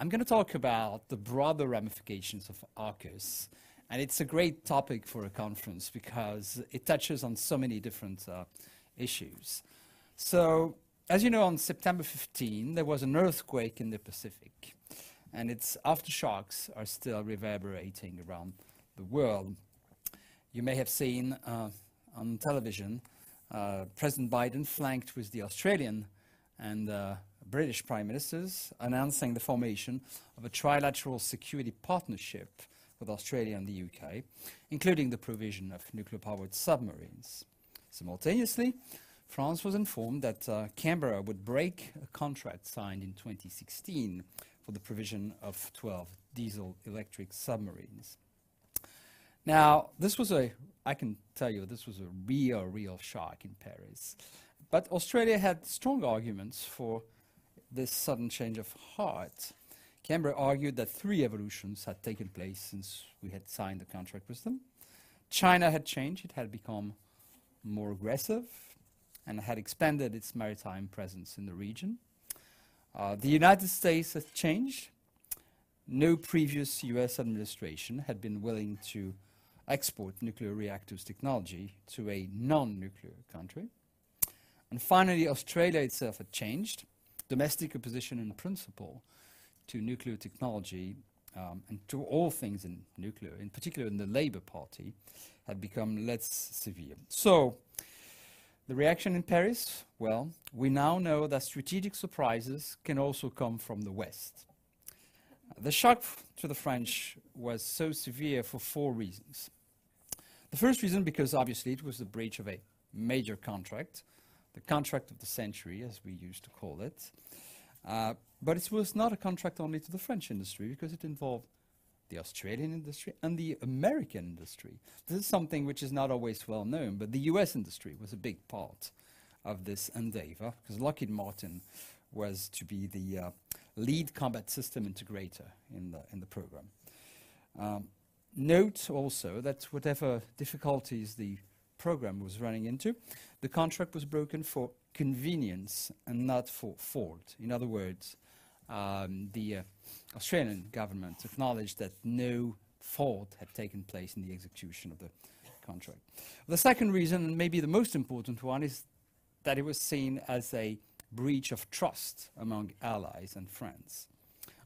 I'm going to talk about the broader ramifications of AUKUS. And it's a great topic for a conference because it touches on so many different uh, issues. So, as you know, on September 15, there was an earthquake in the Pacific, and its aftershocks are still reverberating around the world. You may have seen uh, on television uh, President Biden flanked with the Australian and uh, British prime ministers announcing the formation of a trilateral security partnership with Australia and the UK, including the provision of nuclear powered submarines. Simultaneously, France was informed that uh, Canberra would break a contract signed in 2016 for the provision of 12 diesel electric submarines. Now, this was a, I can tell you, this was a real, real shock in Paris. But Australia had strong arguments for this sudden change of heart. Canberra argued that three evolutions had taken place since we had signed the contract with them. China had changed, it had become more aggressive and had expanded its maritime presence in the region. Uh, the United States had changed. No previous US administration had been willing to export nuclear reactors technology to a non nuclear country. And finally, Australia itself had changed. Domestic opposition in principle to nuclear technology um, and to all things in nuclear, in particular in the Labour Party, had become less severe. So, the reaction in Paris? Well, we now know that strategic surprises can also come from the West. The shock to the French was so severe for four reasons. The first reason, because obviously it was the breach of a major contract, the contract of the century, as we used to call it. Uh, but it was not a contract only to the French industry, because it involved the Australian industry and the American industry. This is something which is not always well known, but the US industry was a big part of this endeavor, because Lockheed Martin was to be the uh, lead combat system integrator in the, in the program. Um, note also that whatever difficulties the program was running into, the contract was broken for convenience and not for fault. In other words, um, the uh, Australian government acknowledged that no fault had taken place in the execution of the contract. The second reason, and maybe the most important one, is that it was seen as a breach of trust among allies and friends.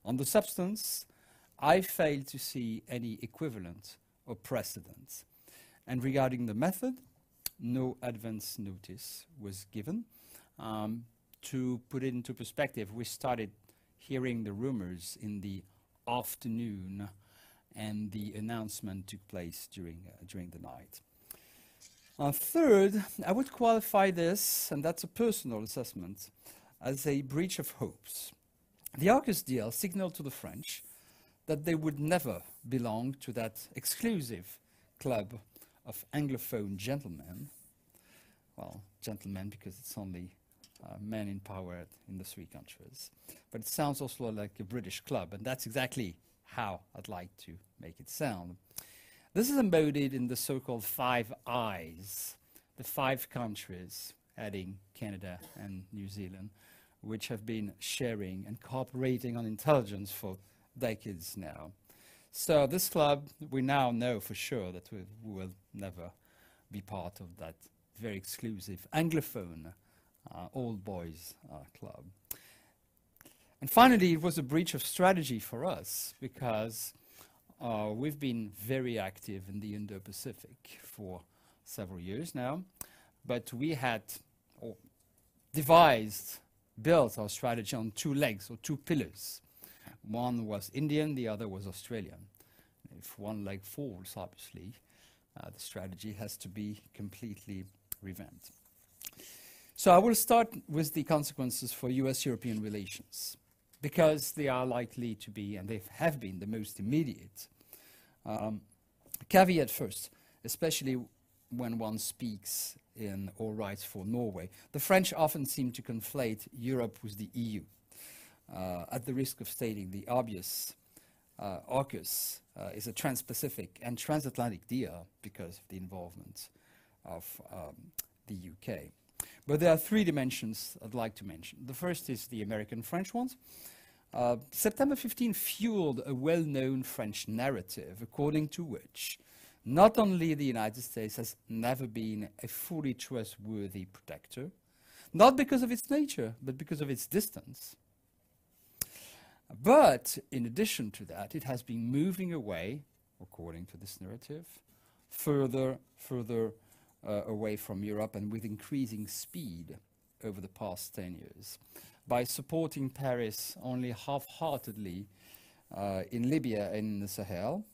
On the substance, I fail to see any equivalent or precedent. And regarding the method, no advance notice was given. Um, to put it into perspective, we started hearing the rumors in the afternoon, and the announcement took place during, uh, during the night. Uh, third, I would qualify this, and that's a personal assessment, as a breach of hopes. The AUKUS deal signaled to the French that they would never belong to that exclusive club of Anglophone gentlemen. Well, gentlemen, because it's only uh, men in power in the three countries. But it sounds also like a British club, and that's exactly how I'd like to make it sound. This is embodied in the so called Five Eyes, the five countries, adding Canada and New Zealand, which have been sharing and cooperating on intelligence for decades now. So, this club, we now know for sure that we, we will never be part of that very exclusive Anglophone uh, old boys uh, club. And finally, it was a breach of strategy for us because uh, we've been very active in the Indo Pacific for several years now, but we had devised, built our strategy on two legs or two pillars. One was Indian, the other was Australian. If one leg falls, obviously, uh, the strategy has to be completely revamped. So I will start with the consequences for US European relations, because they are likely to be, and they have been, the most immediate. Um, caveat first, especially when one speaks in all rights for Norway. The French often seem to conflate Europe with the EU. Uh, at the risk of stating the obvious, uh, AUKUS uh, is a trans Pacific and transatlantic deal because of the involvement of um, the UK. But there are three dimensions I'd like to mention. The first is the American French ones. Uh, September 15 fueled a well-known French narrative according to which not only the United States has never been a fully trustworthy protector, not because of its nature, but because of its distance. But in addition to that, it has been moving away, according to this narrative, further, further uh, away from Europe and with increasing speed over the past 10 years. By supporting Paris only half-heartedly uh, in Libya and in the Sahel,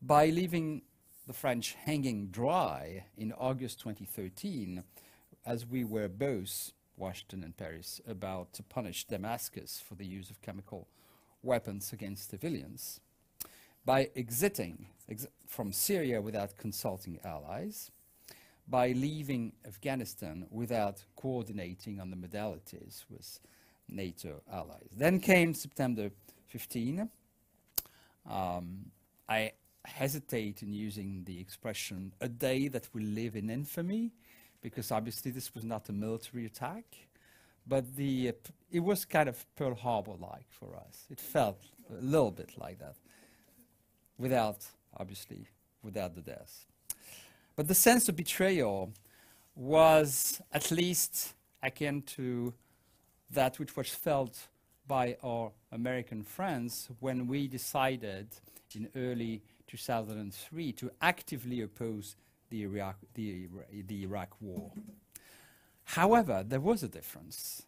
by leaving the French hanging dry in August 2013, as we were both, Washington and Paris, about to punish Damascus for the use of chemical weapons against civilians, by exiting ex from Syria without consulting allies, by leaving Afghanistan without coordinating on the modalities with NATO allies. Then came September 15. Um, I hesitate in using the expression a day that will live in infamy because obviously this was not a military attack, but the, uh, it was kind of Pearl Harbor-like for us. It felt a little bit like that, without, obviously, without the deaths. But the sense of betrayal was at least akin to that which was felt by our American friends when we decided in early 2003 to actively oppose the Iraq, the, the Iraq war. However, there was a difference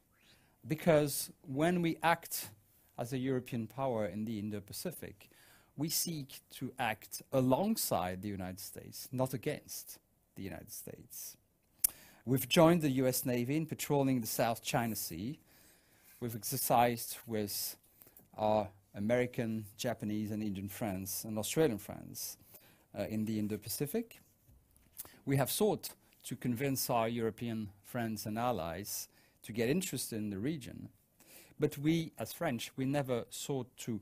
because when we act as a European power in the Indo-Pacific, we seek to act alongside the United States, not against the United States. We've joined the US Navy in patrolling the South China Sea. We've exercised with our American, Japanese, and Indian friends and Australian friends uh, in the Indo-Pacific. We have sought to convince our European friends and allies to get interested in the region. But we, as French, we never sought to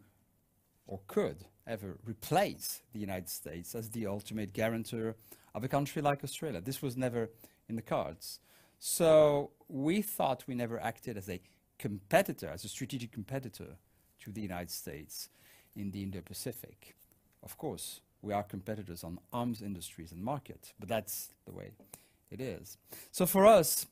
or could ever replace the United States as the ultimate guarantor of a country like Australia. This was never in the cards. So we thought we never acted as a competitor, as a strategic competitor to the United States in the Indo-Pacific. Of course, we are competitors on arms industries and market, but that's the way it is. So for us,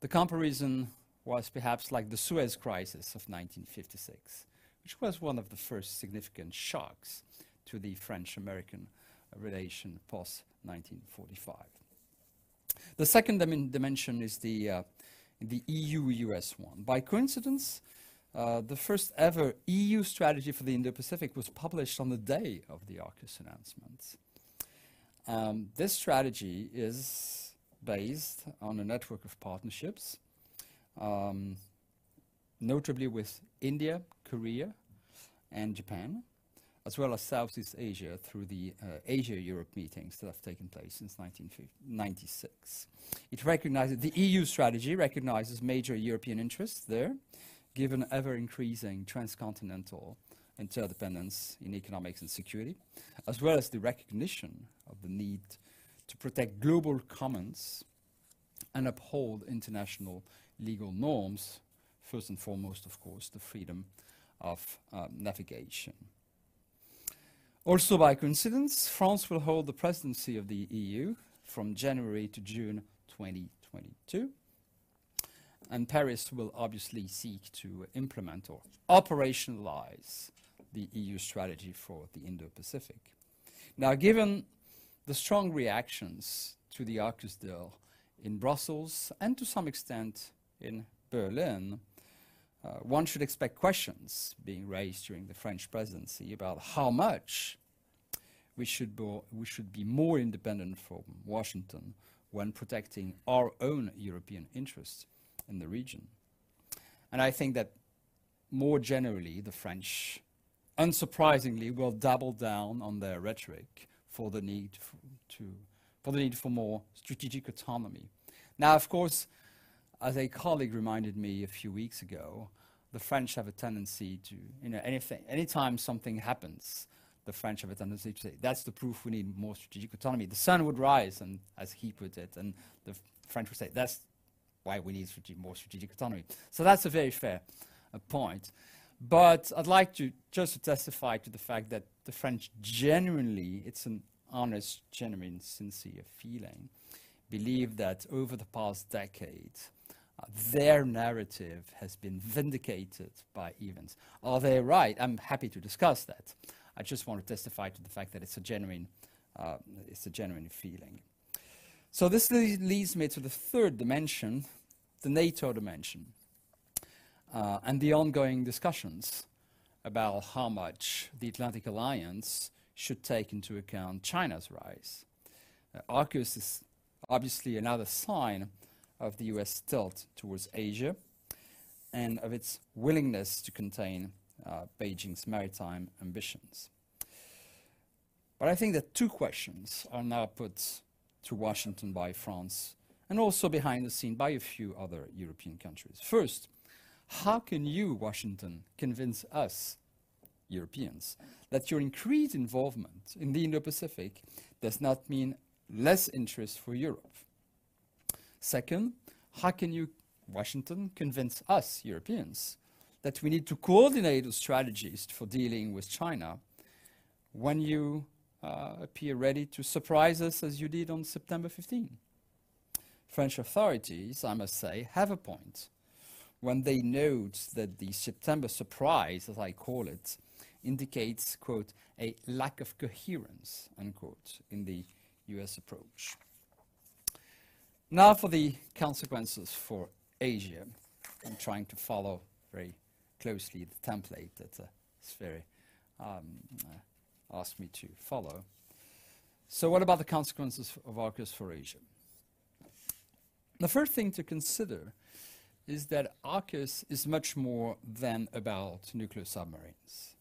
the comparison was perhaps like the Suez Crisis of 1956 which was one of the first significant shocks to the French-American relation post-1945. The second dim dimension is the, uh, the EU-US one. By coincidence, uh, the first ever EU strategy for the Indo-Pacific was published on the day of the AUKUS announcement. Um, this strategy is based on a network of partnerships um, notably with India, Korea, and Japan, as well as Southeast Asia through the uh, Asia-Europe meetings that have taken place since 1996. It recognizes, the EU strategy recognizes major European interests there, given ever-increasing transcontinental interdependence in economics and security, as well as the recognition of the need to protect global commons and uphold international legal norms first and foremost, of course, the freedom of um, navigation. Also by coincidence, France will hold the presidency of the EU from January to June 2022. And Paris will obviously seek to implement or operationalize the EU strategy for the Indo-Pacific. Now, given the strong reactions to the AUKUS deal in Brussels and to some extent in Berlin, uh, one should expect questions being raised during the French presidency about how much we should, be, we should be more independent from Washington when protecting our own European interests in the region. And I think that more generally, the French, unsurprisingly, will double down on their rhetoric for the need to, for the need for more strategic autonomy. Now, of course, as a colleague reminded me a few weeks ago, the French have a tendency to, you know, anything, anytime something happens, the French have a tendency to say, that's the proof we need more strategic autonomy. The sun would rise, and as he put it, and the French would say, that's why we need more strategic autonomy. So that's a very fair uh, point. But I'd like to just to testify to the fact that the French genuinely, it's an honest, genuine, sincere feeling, believe that over the past decade, uh, their narrative has been vindicated by events. Are they right? I'm happy to discuss that. I just want to testify to the fact that it's a genuine, uh, it's a genuine feeling. So this leads me to the third dimension, the NATO dimension, uh, and the ongoing discussions about how much the Atlantic Alliance should take into account China's rise. Uh, is obviously another sign of the US tilt towards Asia and of its willingness to contain uh, Beijing's maritime ambitions. But I think that two questions are now put to Washington by France and also behind the scene by a few other European countries. First, how can you, Washington, convince us, Europeans, that your increased involvement in the Indo-Pacific does not mean less interest for Europe? Second, how can you, Washington, convince us, Europeans, that we need to coordinate our strategies for dealing with China when you appear ready to surprise us as you did on September 15? French authorities, I must say, have a point when they note that the September surprise, as I call it, indicates, quote, a lack of coherence, unquote, in the US approach. Now for the consequences for Asia. I'm trying to follow very closely the template that uh, Sverre um, uh, asked me to follow. So what about the consequences of Asia? The first thing to consider is that AUKUS is much more than about nuclear submarines.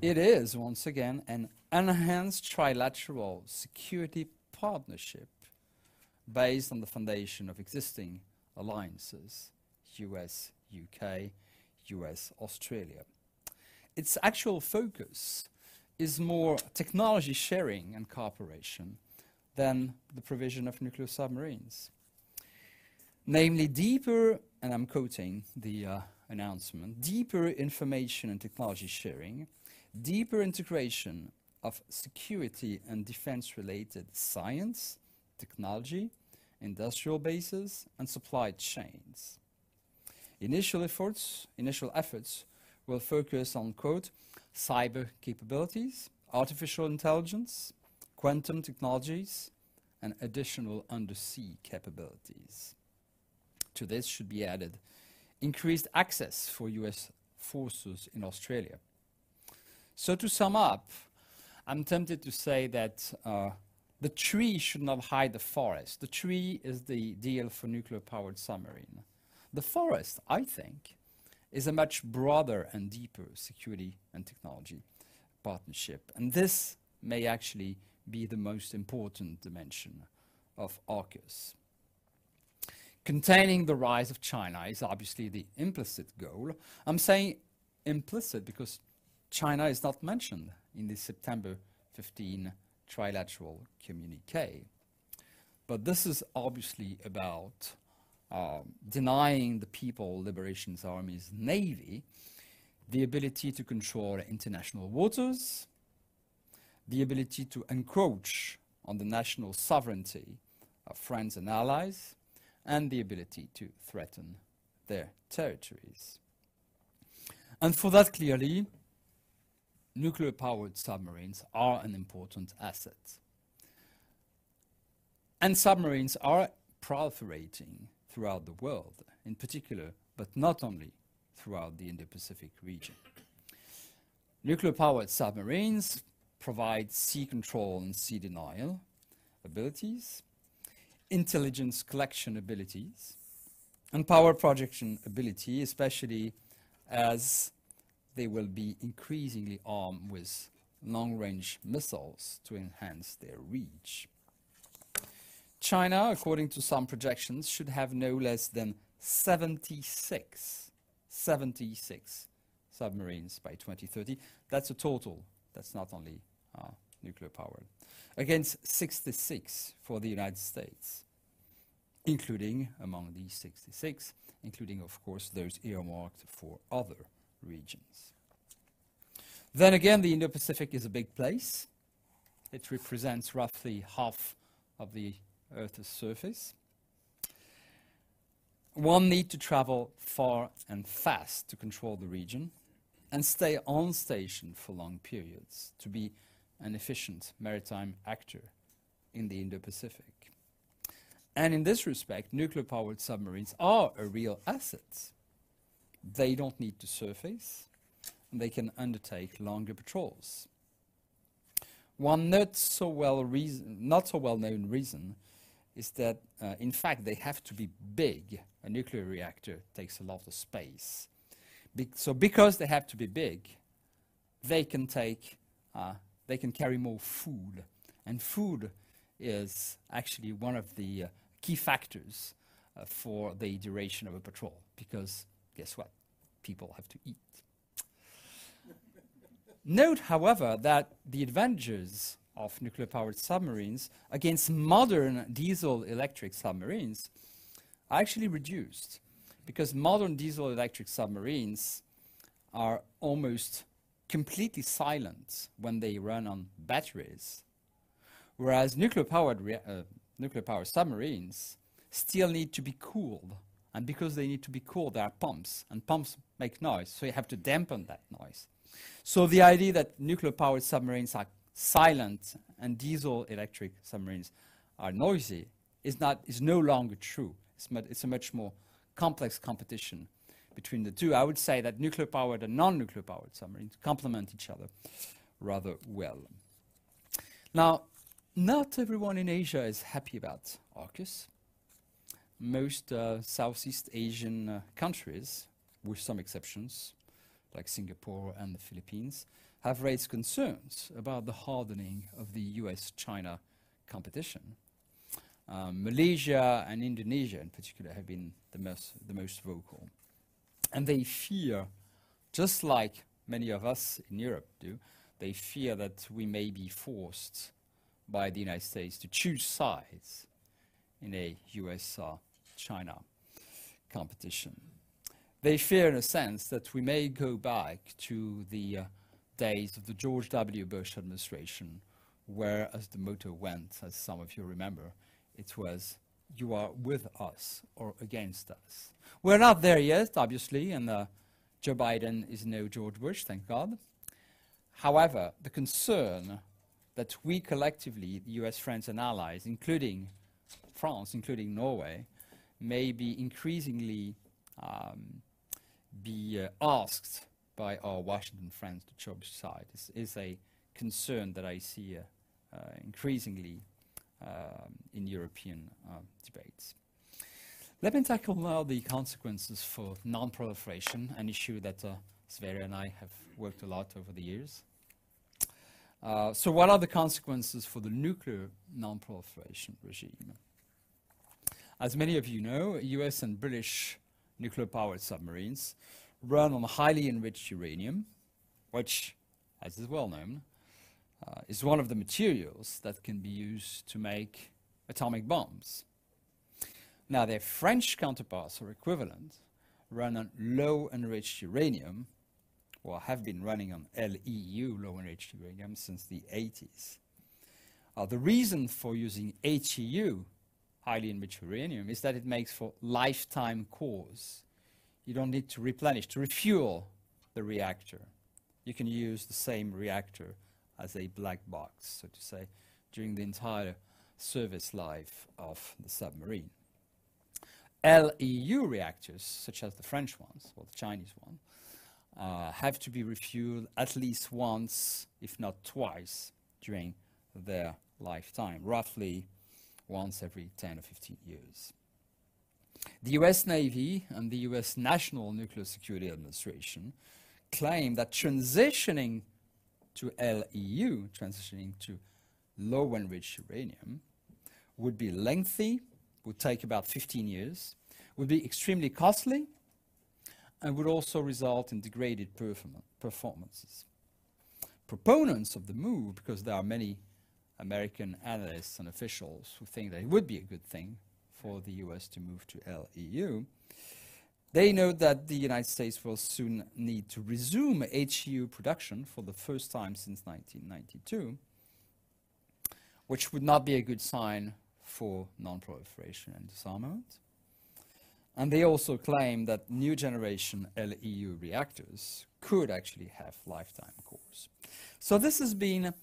It is, once again, an enhanced trilateral security partnership based on the foundation of existing alliances, US, UK, US, Australia. Its actual focus is more technology sharing and cooperation than the provision of nuclear submarines. Namely, deeper, and I'm quoting the uh, announcement, deeper information and technology sharing, deeper integration of security and defense related science, technology, industrial bases, and supply chains. Initial efforts, initial efforts will focus on, quote, cyber capabilities, artificial intelligence, quantum technologies, and additional undersea capabilities. To this should be added increased access for US forces in Australia. So to sum up, I'm tempted to say that uh, the tree should not hide the forest. The tree is the deal for nuclear-powered submarine. The forest, I think, is a much broader and deeper security and technology partnership. And this may actually be the most important dimension of AUKUS. Containing the rise of China is obviously the implicit goal. I'm saying implicit because China is not mentioned in the September 15 trilateral communique. But this is obviously about um, denying the People Liberation Army's navy the ability to control international waters, the ability to encroach on the national sovereignty of friends and allies, and the ability to threaten their territories. And for that, clearly, nuclear-powered submarines are an important asset. And submarines are proliferating throughout the world, in particular, but not only throughout the Indo-Pacific region. Nuclear-powered submarines provide sea control and sea denial abilities, intelligence collection abilities, and power projection ability, especially as they will be increasingly armed with long-range missiles to enhance their reach. China, according to some projections, should have no less than 76, 76 submarines by 2030. That's a total. That's not only uh, nuclear powered. Against 66 for the United States, including, among these 66, including, of course, those earmarked for other regions. Then again, the Indo-Pacific is a big place. It represents roughly half of the Earth's surface. One need to travel far and fast to control the region and stay on station for long periods to be an efficient maritime actor in the Indo-Pacific. And in this respect, nuclear-powered submarines are a real asset. They don't need to surface, and they can undertake longer patrols. One not so well reason, not so well known reason is that uh, in fact they have to be big. A nuclear reactor takes a lot of space. Be so because they have to be big, they can take, uh, they can carry more food, and food is actually one of the uh, key factors uh, for the duration of a patrol. Because guess what? People have to eat. Note, however, that the advantages of nuclear-powered submarines against modern diesel-electric submarines are actually reduced because modern diesel-electric submarines are almost completely silent when they run on batteries, whereas nuclear-powered uh, nuclear-powered submarines still need to be cooled. And because they need to be cooled, there are pumps, and pumps make noise, so you have to dampen that noise. So the idea that nuclear-powered submarines are silent and diesel-electric submarines are noisy is, not, is no longer true. It's, it's a much more complex competition between the two. I would say that nuclear-powered and non-nuclear-powered submarines complement each other rather well. Now, not everyone in Asia is happy about AUKUS. Most uh, Southeast Asian uh, countries, with some exceptions, like Singapore and the Philippines, have raised concerns about the hardening of the US-China competition. Um, Malaysia and Indonesia in particular have been the most, the most vocal. And they fear, just like many of us in Europe do, they fear that we may be forced by the United States to choose sides in a US-China competition. They fear, in a sense, that we may go back to the uh, days of the George W. Bush administration, where, as the motto went, as some of you remember, it was, you are with us or against us. We're not there yet, obviously, and uh, Joe Biden is no George Bush, thank God. However, the concern that we collectively, the US friends and allies, including France, including Norway, may be increasingly um, be uh, asked by our Washington friends to choose side is, is a concern that I see uh, uh, increasingly um, in European uh, debates. Let me tackle now the consequences for non-proliferation, an issue that uh, Sverre and I have worked a lot over the years. Uh, so what are the consequences for the nuclear non-proliferation regime? As many of you know, US and British nuclear-powered submarines run on highly enriched uranium, which, as is well known, uh, is one of the materials that can be used to make atomic bombs. Now, their French counterparts or equivalent run on low enriched uranium, or have been running on LEU, low enriched uranium, since the 80s. Uh, the reason for using HEU, highly enriched uranium, is that it makes for lifetime cores. You don't need to replenish, to refuel the reactor. You can use the same reactor as a black box, so to say, during the entire service life of the submarine. LEU reactors, such as the French ones, or the Chinese one, uh, have to be refueled at least once, if not twice, during their lifetime, roughly once every 10 or 15 years. The US Navy and the US National Nuclear Security Administration claim that transitioning to LEU, transitioning to low enriched uranium, would be lengthy, would take about 15 years, would be extremely costly, and would also result in degraded performances. Proponents of the move, because there are many American analysts and officials who think that it would be a good thing for the US to move to LEU, They note that the United States will soon need to resume HEU production for the first time since 1992, which would not be a good sign for non-proliferation and disarmament. And they also claim that new generation LEU reactors could actually have lifetime cores. So this has been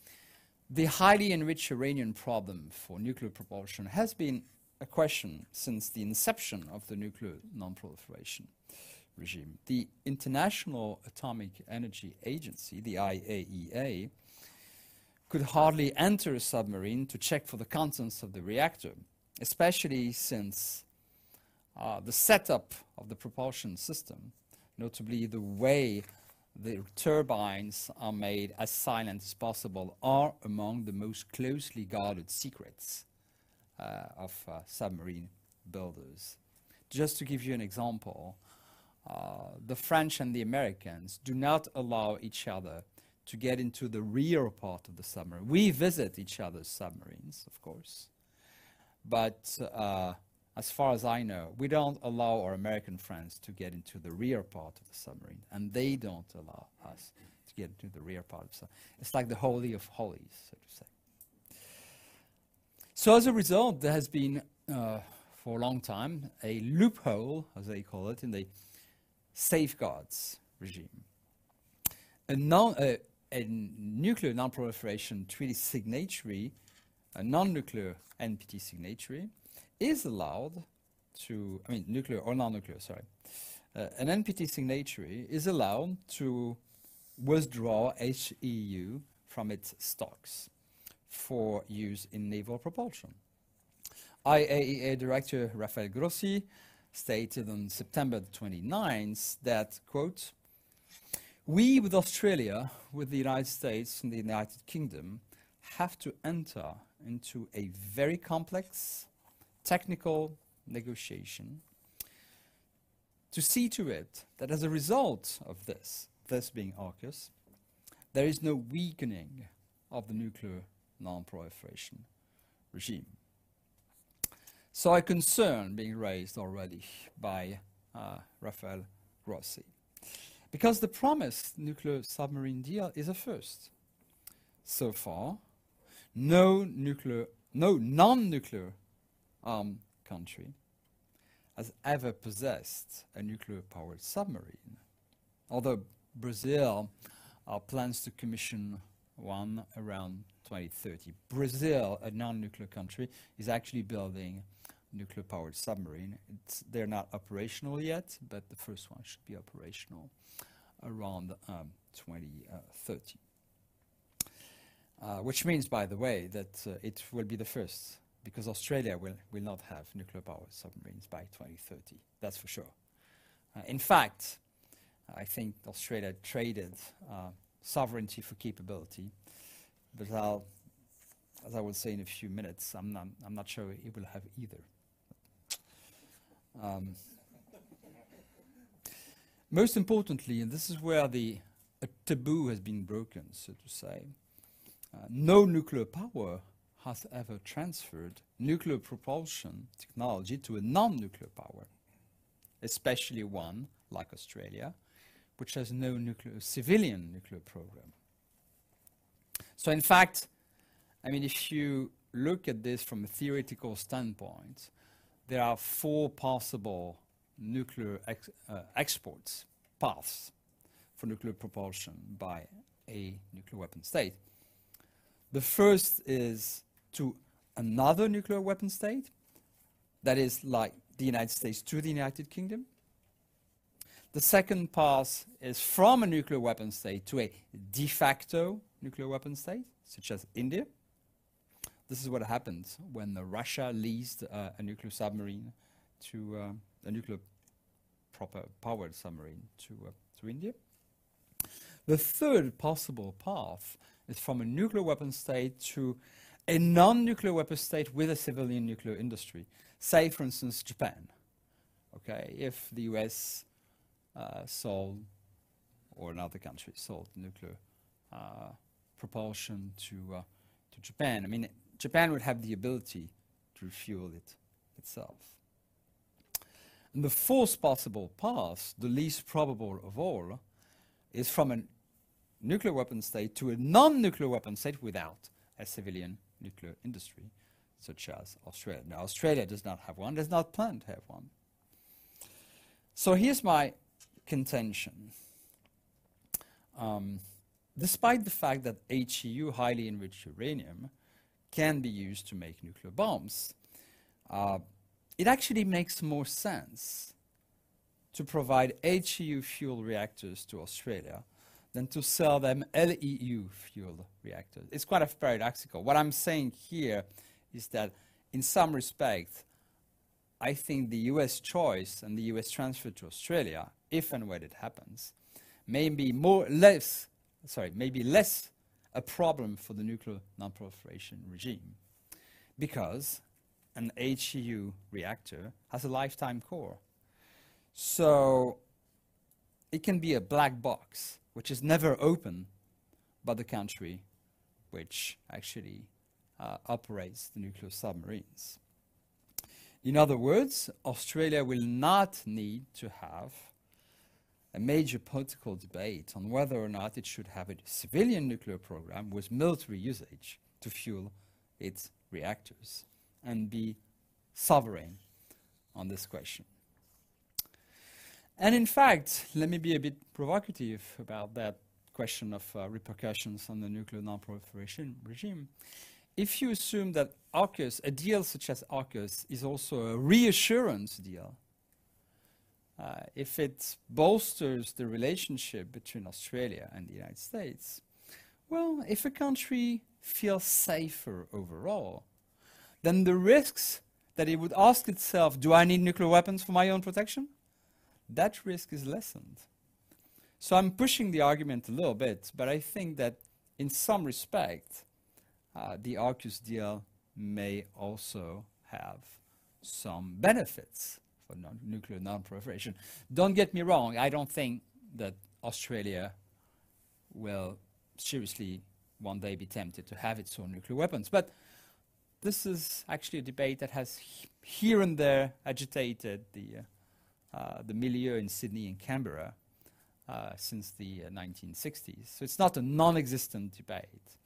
the highly enriched uranium problem for nuclear propulsion has been a question since the inception of the nuclear non-proliferation regime. The International Atomic Energy Agency, the IAEA, could hardly enter a submarine to check for the contents of the reactor, especially since uh, the setup of the propulsion system, notably the way the turbines are made as silent as possible, are among the most closely guarded secrets of uh, submarine builders. Just to give you an example, uh, the French and the Americans do not allow each other to get into the rear part of the submarine. We visit each other's submarines, of course, but uh, as far as I know, we don't allow our American friends to get into the rear part of the submarine, and they don't allow us to get into the rear part of the submarine. It's like the holy of holies, so to say. So as a result, there has been, uh, for a long time, a loophole, as they call it, in the safeguards regime. A, non, uh, a nuclear non-proliferation treaty signatory, a non-nuclear NPT signatory, is allowed to, I mean, nuclear or non-nuclear, sorry. Uh, an NPT signatory is allowed to withdraw HEU from its stocks for use in naval propulsion. IAEA Director Rafael Grossi stated on September 29th that, quote, we with Australia, with the United States and the United Kingdom, have to enter into a very complex technical negotiation to see to it that as a result of this, this being AUKUS, there is no weakening of the nuclear non-proliferation regime. So a concern being raised already by uh, Rafael Grossi. Because the promised nuclear submarine deal is a first. So far, no nuclear, no non-nuclear armed country has ever possessed a nuclear-powered submarine. Although Brazil uh, plans to commission one around 2030. Brazil, a non-nuclear country, is actually building nuclear-powered submarine. It's, they're not operational yet, but the first one should be operational around um, 2030. Uh, which means, by the way, that uh, it will be the first, because Australia will, will not have nuclear-powered submarines by 2030, that's for sure. Uh, in fact, I think Australia traded uh, sovereignty for capability but I'll, as I will say in a few minutes, I'm not, I'm not sure it will have either. Um, most importantly, and this is where the taboo has been broken, so to say, uh, no nuclear power has ever transferred nuclear propulsion technology to a non-nuclear power, especially one like Australia, which has no nuclear civilian nuclear program. So in fact, I mean, if you look at this from a theoretical standpoint, there are four possible nuclear ex uh, exports paths for nuclear propulsion by a nuclear weapon state. The first is to another nuclear weapon state, that is like the United States to the United Kingdom. The second path is from a nuclear weapon state to a de facto nuclear weapon state, such as India. This is what happens when Russia leased uh, a nuclear submarine to uh, a nuclear proper powered submarine to, uh, to India. The third possible path is from a nuclear weapon state to a non-nuclear weapon state with a civilian nuclear industry. Say, for instance, Japan. Okay, if the US uh, sold, or another country sold nuclear uh, propulsion to, uh, to Japan. I mean, Japan would have the ability to refuel it itself. And the fourth possible path, the least probable of all, is from a nuclear weapon state to a non-nuclear weapon state without a civilian nuclear industry, such as Australia. Now, Australia does not have one, does not plan to have one. So here's my contention. Um, despite the fact that HEU, highly enriched uranium, can be used to make nuclear bombs, uh, it actually makes more sense to provide HEU fuel reactors to Australia than to sell them LEU fuel reactors. It's quite a paradoxical. What I'm saying here is that in some respect, I think the US choice and the US transfer to Australia, if and when it happens, may be more less sorry, maybe less a problem for the nuclear non-proliferation regime because an HEU reactor has a lifetime core. So it can be a black box, which is never open by the country which actually uh, operates the nuclear submarines. In other words, Australia will not need to have a major political debate on whether or not it should have a civilian nuclear program with military usage to fuel its reactors and be sovereign on this question. And in fact, let me be a bit provocative about that question of uh, repercussions on the nuclear non-proliferation regime. If you assume that AUKUS, a deal such as AUKUS, is also a reassurance deal, uh, if it bolsters the relationship between Australia and the United States, well, if a country feels safer overall, then the risks that it would ask itself, do I need nuclear weapons for my own protection? That risk is lessened. So I'm pushing the argument a little bit, but I think that in some respect, uh, the AUKUS deal may also have some benefits for non nuclear non-proliferation. Don't get me wrong, I don't think that Australia will seriously one day be tempted to have its own nuclear weapons. But this is actually a debate that has here and there agitated the, uh, uh, the milieu in Sydney and Canberra uh, since the 1960s. Uh, so it's not a non-existent debate.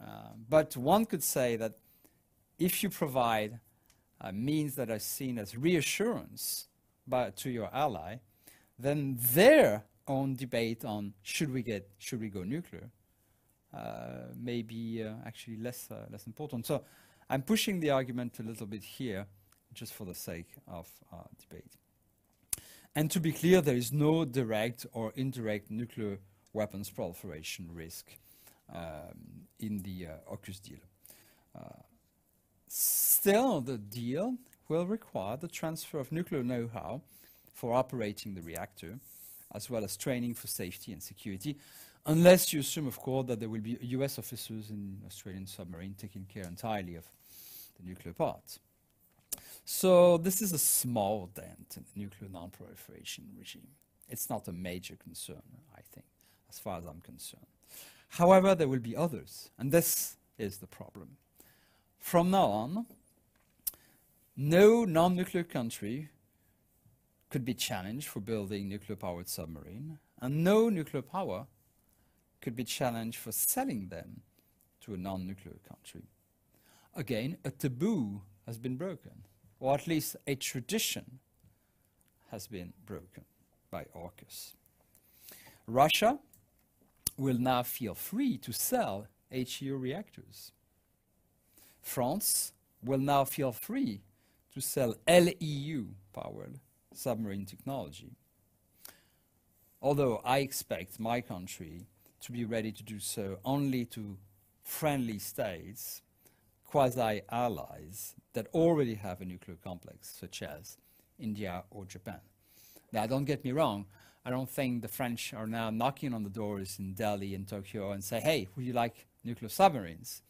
Uh, but one could say that if you provide uh, means that are seen as reassurance by, to your ally, then their own debate on should we get should we go nuclear uh, may be uh, actually less uh, less important. So I'm pushing the argument a little bit here, just for the sake of uh, debate. And to be clear, there is no direct or indirect nuclear weapons proliferation risk um, in the uh, AUKUS deal. Still, the deal will require the transfer of nuclear know-how for operating the reactor, as well as training for safety and security, unless you assume, of course, that there will be US officers in Australian submarine taking care entirely of the nuclear part. So this is a small dent in the nuclear non-proliferation regime. It's not a major concern, I think, as far as I'm concerned. However, there will be others, and this is the problem. From now on, no non-nuclear country could be challenged for building nuclear-powered submarine, and no nuclear power could be challenged for selling them to a non-nuclear country. Again, a taboo has been broken, or at least a tradition has been broken by AUKUS. Russia will now feel free to sell HEU reactors. France will now feel free to sell LEU-powered submarine technology. Although I expect my country to be ready to do so only to friendly states, quasi-allies that already have a nuclear complex, such as India or Japan. Now, don't get me wrong, I don't think the French are now knocking on the doors in Delhi and Tokyo and say, hey, would you like nuclear submarines?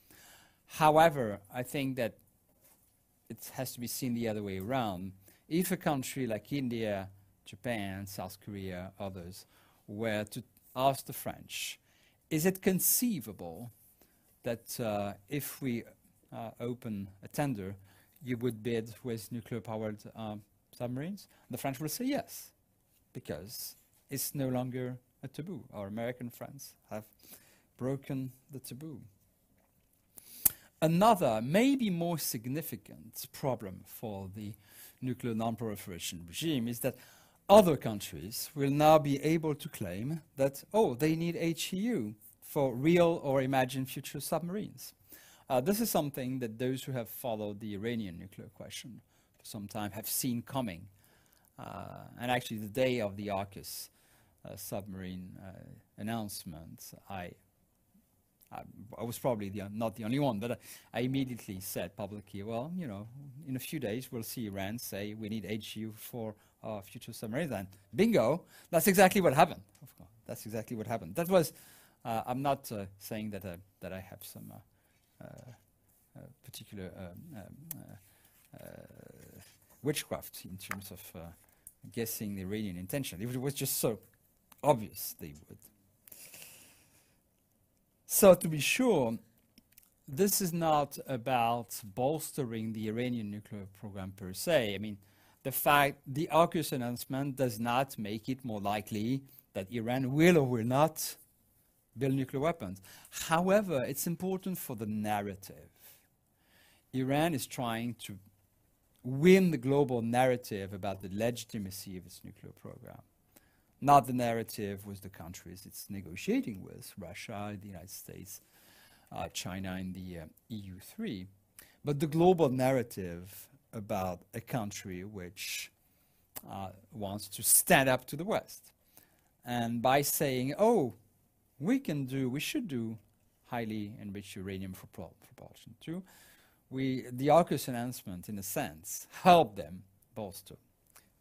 However, I think that it has to be seen the other way around. If a country like India, Japan, South Korea, others, were to ask the French, is it conceivable that uh, if we uh, open a tender, you would bid with nuclear-powered um, submarines? The French will say yes, because it's no longer a taboo. Our American friends have broken the taboo. Another, maybe more significant problem for the nuclear non-proliferation regime is that other countries will now be able to claim that, oh, they need HEU for real or imagined future submarines. Uh, this is something that those who have followed the Iranian nuclear question for some time have seen coming. Uh, and actually, the day of the AUKUS uh, submarine uh, announcement, I I, I was probably the, not the only one, but I, immediately said publicly, well, you know, in a few days we'll see Iran say we need HEU for our future submarines. And bingo, that's exactly what happened. That's exactly what happened. That was, uh, I'm not uh, saying that, uh, that I have some uh, uh, particular um, um, witchcraft in terms of guessing the Iranian intention. If it was just so obvious, they would. So to be sure, this is not about bolstering the Iranian nuclear program per se. I mean, the fact the AUKUS announcement does not make it more likely that Iran will or will not build nuclear weapons. However, it's important for the narrative. Iran is trying to win the global narrative about the legitimacy of its nuclear program not the narrative with the countries it's negotiating with, Russia, the United States, uh, China, and the uh, EU3, but the global narrative about a country which uh, wants to stand up to the West. And by saying, oh, we can do, we should do highly enriched uranium for propulsion too, we, the AUKUS announcement, in a sense, helped them bolster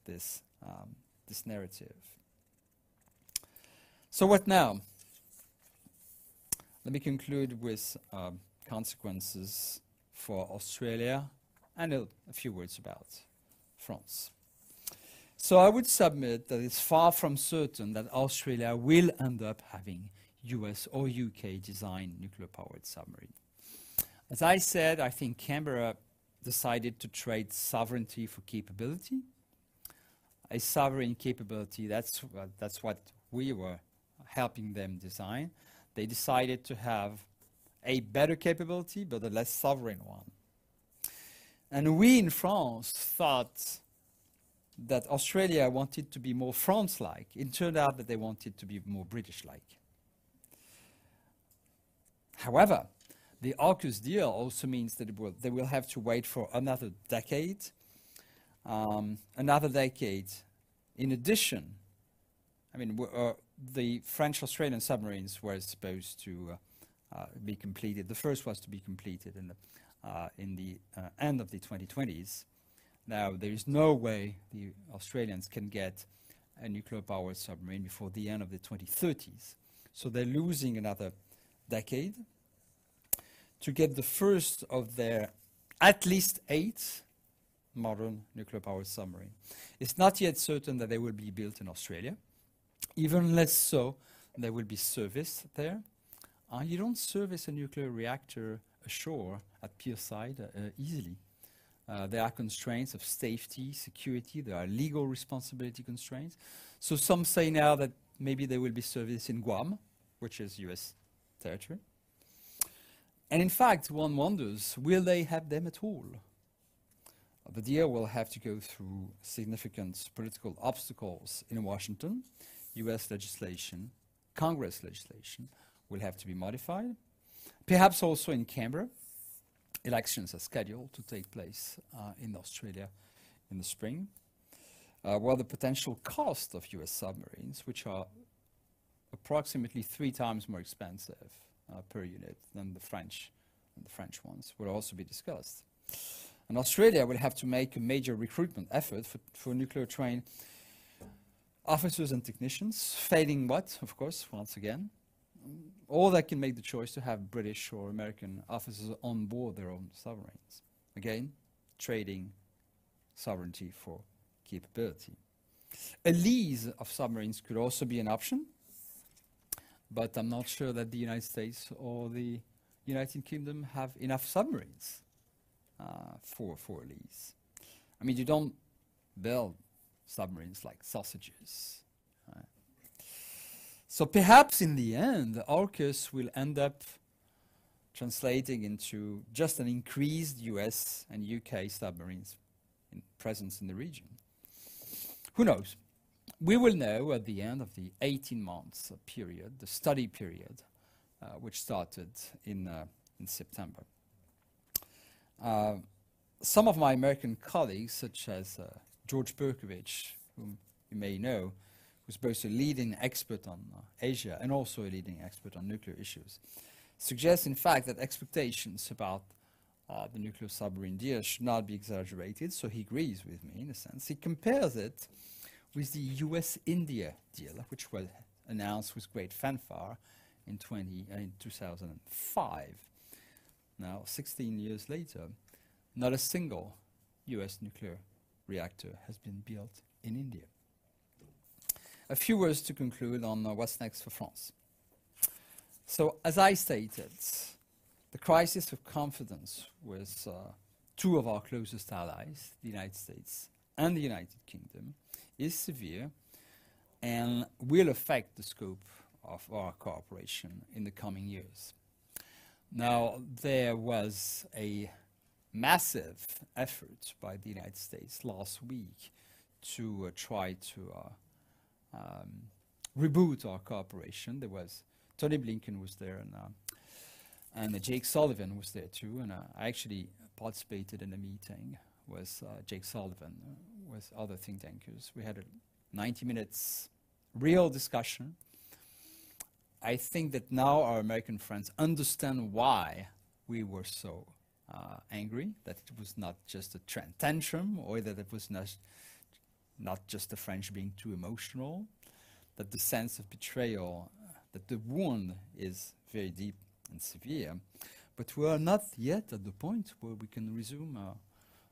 this, um, this narrative. So what now? Let me conclude with um, consequences for Australia and a, a few words about France. So I would submit that it's far from certain that Australia will end up having US or UK designed nuclear powered submarine. As I said, I think Canberra decided to trade sovereignty for capability. A sovereign capability, that's, uh, that's what we were helping them design, they decided to have a better capability but a less sovereign one. And we in France thought that Australia wanted to be more France-like. It turned out that they wanted to be more British-like. However, the AUKUS deal also means that will, they will have to wait for another decade, um, another decade in addition. I mean, uh, the French-Australian submarines were supposed to uh, uh, be completed. The first was to be completed in the, uh, in the uh, end of the 2020s. Now, there is no way the Australians can get a nuclear-powered submarine before the end of the 2030s. So they're losing another decade to get the first of their at least eight modern nuclear-powered submarine. It's not yet certain that they will be built in Australia. Even less so, there will be service there. Uh, you don't service a nuclear reactor ashore at pierside uh, easily. Uh, there are constraints of safety, security, there are legal responsibility constraints. So some say now that maybe there will be service in Guam, which is US territory. And in fact, one wonders, will they have them at all? The deal will have to go through significant political obstacles in Washington. US legislation, Congress legislation, will have to be modified. Perhaps also in Canberra, elections are scheduled to take place uh, in Australia in the spring. Uh, while the potential cost of US submarines, which are approximately three times more expensive uh, per unit than the French and the French ones, will also be discussed. And Australia will have to make a major recruitment effort for, for nuclear trained officers and technicians, failing what, of course, once again, all that can make the choice to have British or American officers on board their own submarines. Again, trading sovereignty for capability. A lease of submarines could also be an option, but I'm not sure that the United States or the United Kingdom have enough submarines uh, for, for a lease. I mean, you don't build submarines like sausages. So perhaps in the end, AUKUS will end up translating into just an increased US and UK submarines in presence in the region. Who knows? We will know at the end of the 18 months period, the study period, uh, which started in, uh, in September. Uh, some of my American colleagues, such as uh, George Perkovich, whom you may know, who's both a leading expert on uh, Asia and also a leading expert on nuclear issues, suggests, in fact, that expectations about uh, the nuclear submarine deal should not be exaggerated. So he agrees with me in a sense. He compares it with the US-India deal, which was announced with great fanfare in, 20, uh, in 2005. Now, 16 years later, not a single US nuclear reactor has been built in India. A few words to conclude on uh, what's next for France. So, as I stated, the crisis of confidence with uh, two of our closest allies, the United States and the United Kingdom, is severe and will affect the scope of our cooperation in the coming years. Now, there was a massive effort by the United States last week to uh, try to uh, um, reboot our cooperation. There was Tony Blinken was there, and uh, and Jake Sullivan was there too. And uh, I actually participated in a meeting with uh, Jake Sullivan uh, with other think tankers. We had a 90 minutes real discussion. I think that now our American friends understand why we were so uh, angry, that it was not just a tantrum, or that it was not, not just the French being too emotional, that the sense of betrayal, uh, that the wound is very deep and severe. But we are not yet at the point where we can resume uh,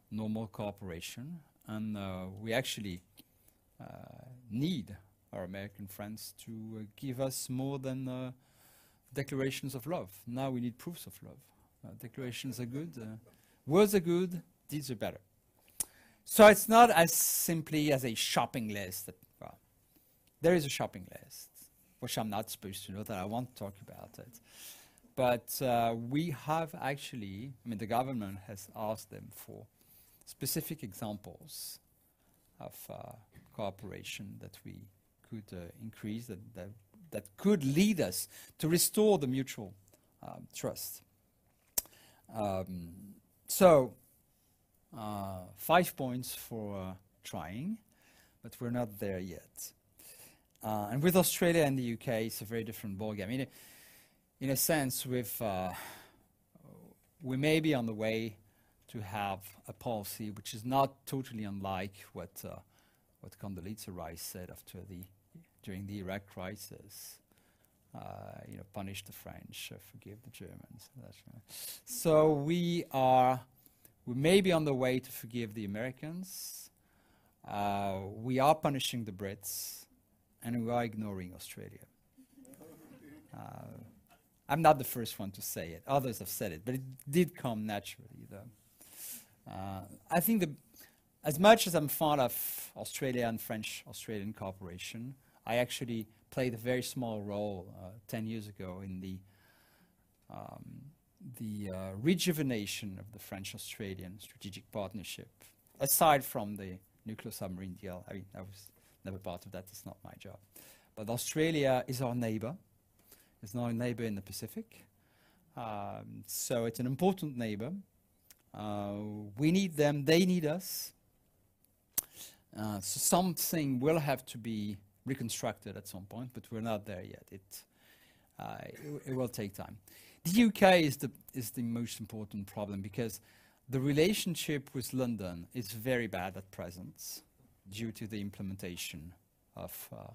normal cooperation, and uh, we actually uh, need our American friends to give us more than declarations of love. Now we need proofs of love. Uh, declarations are good, uh, words are good, deeds are better. So it's not as simply as a shopping list. That, well, there is a shopping list, which I'm not supposed to know that I won't talk about it. But uh, we have actually, I mean, the government has asked them for specific examples of uh, cooperation that we could uh, increase, that, that, that could lead us to restore the mutual um, trust. Um, so, uh, five points for trying, but we're not there yet. Uh, and with Australia and the UK, it's a very different ballgame. I mean, in a sense, with, uh, we may be on the way to have a policy which is not totally unlike what, uh, what Condoleezza Rice said after the, during the Iraq crisis. Uh, you know, punish the French, uh, forgive the Germans. So we are, we may be on the way to forgive the Americans. Uh, we are punishing the Brits, and we are ignoring Australia. Uh, I'm not the first one to say it. Others have said it, but it did come naturally, though. Uh, I think the, as much as I'm fond of Australia and French-Australian cooperation, I actually played a very small role uh, 10 years ago in the, um, the uh, rejuvenation of the French-Australian strategic partnership. Aside from the nuclear submarine deal, I mean, I was never part of that, it's not my job. But Australia is our neighbor. It's our neighbor in the Pacific. Um, so it's an important neighbor. Uh, we need them, they need us. Uh, so something will have to be reconstructed at some point, but we're not there yet. It, uh, it, it, will take time. The UK is the, is the most important problem because the relationship with London is very bad at present due to the implementation of, uh,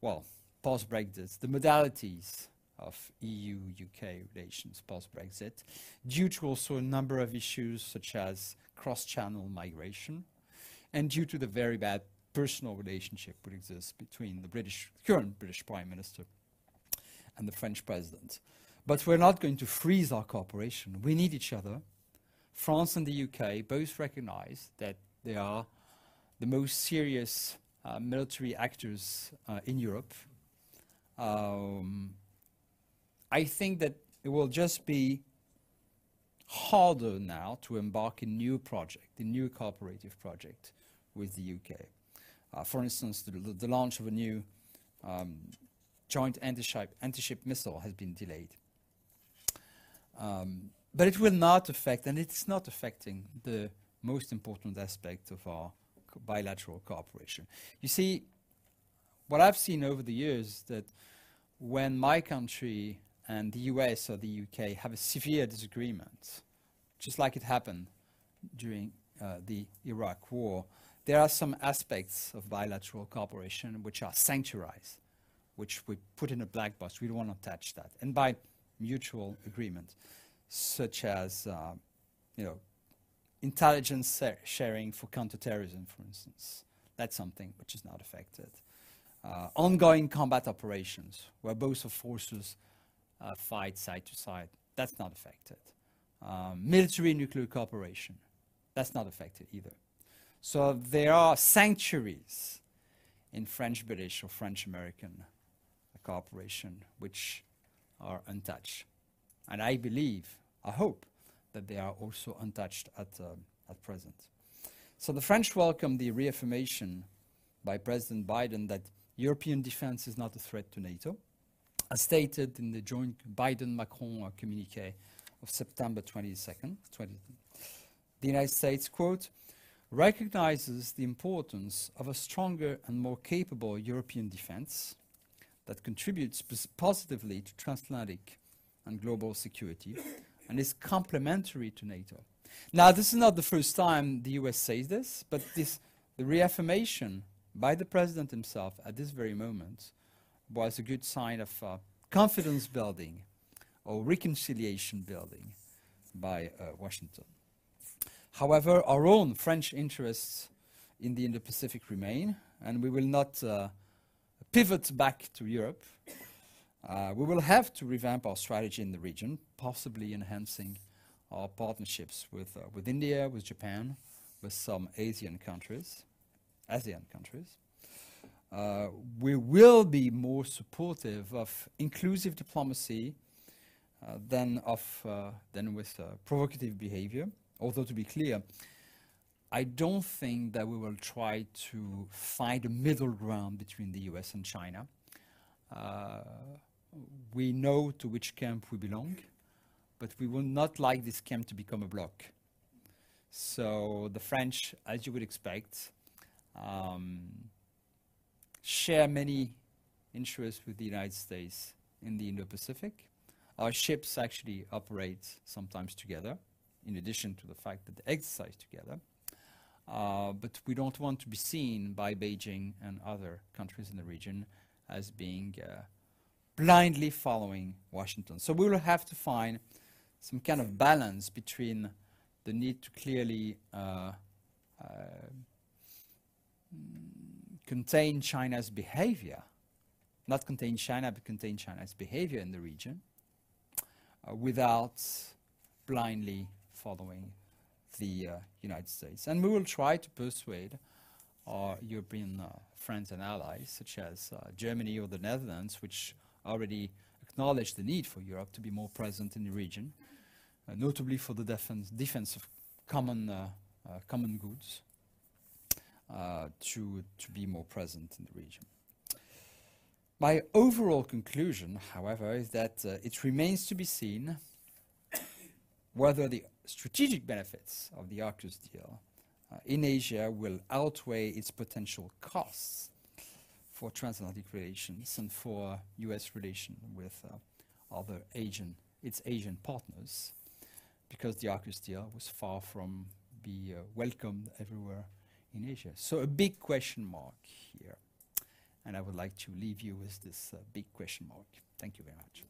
well, post-Brexit, the modalities of EU-UK relations post-Brexit, due to also a number of issues such as cross-channel migration, and due to the very bad personal relationship would exist between the British, current British Prime Minister and the French President. But we're not going to freeze our cooperation. We need each other. France and the UK both recognize that they are the most serious uh, military actors uh, in Europe. Um, I think that it will just be harder now to embark in new project, in new cooperative project with the UK. Uh, for instance, the, the, launch of a new um, joint anti-ship, anti-ship missile has been delayed. Um, but it will not affect, and it's not affecting the most important aspect of our co bilateral cooperation. You see, what I've seen over the years is that when my country and the US or the UK have a severe disagreement, just like it happened during uh, the Iraq War, there are some aspects of bilateral cooperation which are sanctuarized, which we put in a black box. We don't want to touch that. And by mutual agreement, such as, uh, you know, intelligence sharing for counterterrorism, for instance. That's something which is not affected. Uh, ongoing combat operations, where both of forces uh, fight side to side, that's not affected. Um, military nuclear cooperation, that's not affected either. So there are sanctuaries in French-British or French-American cooperation which are untouched. And I believe, I hope, that they are also untouched at, uh, at present. So the French welcome the reaffirmation by President Biden that European defense is not a threat to NATO, as stated in the joint Biden-Macron uh, communique of September 22nd. 20, the United States, quote, recognizes the importance of a stronger and more capable European defense that contributes positively to transatlantic and global security and is complementary to NATO. Now, this is not the first time the US says this, but this, the reaffirmation by the president himself at this very moment was a good sign of uh, confidence building or reconciliation building by uh, Washington. However, our own French interests in the Indo-Pacific remain, and we will not uh, pivot back to Europe. Uh, we will have to revamp our strategy in the region, possibly enhancing our partnerships with, uh, with India, with Japan, with some Asian countries, ASEAN countries. Uh, we will be more supportive of inclusive diplomacy uh, than, of, uh, than with uh, provocative behavior. Although to be clear, I don't think that we will try to find a middle ground between the US and China. Uh, we know to which camp we belong, but we would not like this camp to become a bloc. So the French, as you would expect, um, share many interests with the United States in the Indo-Pacific. Our ships actually operate sometimes together, in addition to the fact that they exercise together. Uh, but we don't want to be seen by Beijing and other countries in the region as being uh, blindly following Washington. So we will have to find some kind of balance between the need to clearly uh, uh, contain China's behavior, not contain China, but contain China's behavior in the region, uh, without blindly following the uh, United States. And we will try to persuade our European uh, friends and allies, such as uh, Germany or the Netherlands, which already acknowledge the need for Europe to be more present in the region, uh, notably for the defense, defense of common, uh, uh, common goods, to, to be more present in the region. My overall conclusion, however, is that it remains to be seen whether the strategic benefits of the AUKUS deal uh, in Asia will outweigh its potential costs for transatlantic relations and for U.S. relation with uh, other Asian, its Asian partners, because the AUKUS deal was far from be uh, welcomed everywhere in Asia. So a big question mark here. And I would like to leave you with this uh, big question mark. Thank you very much.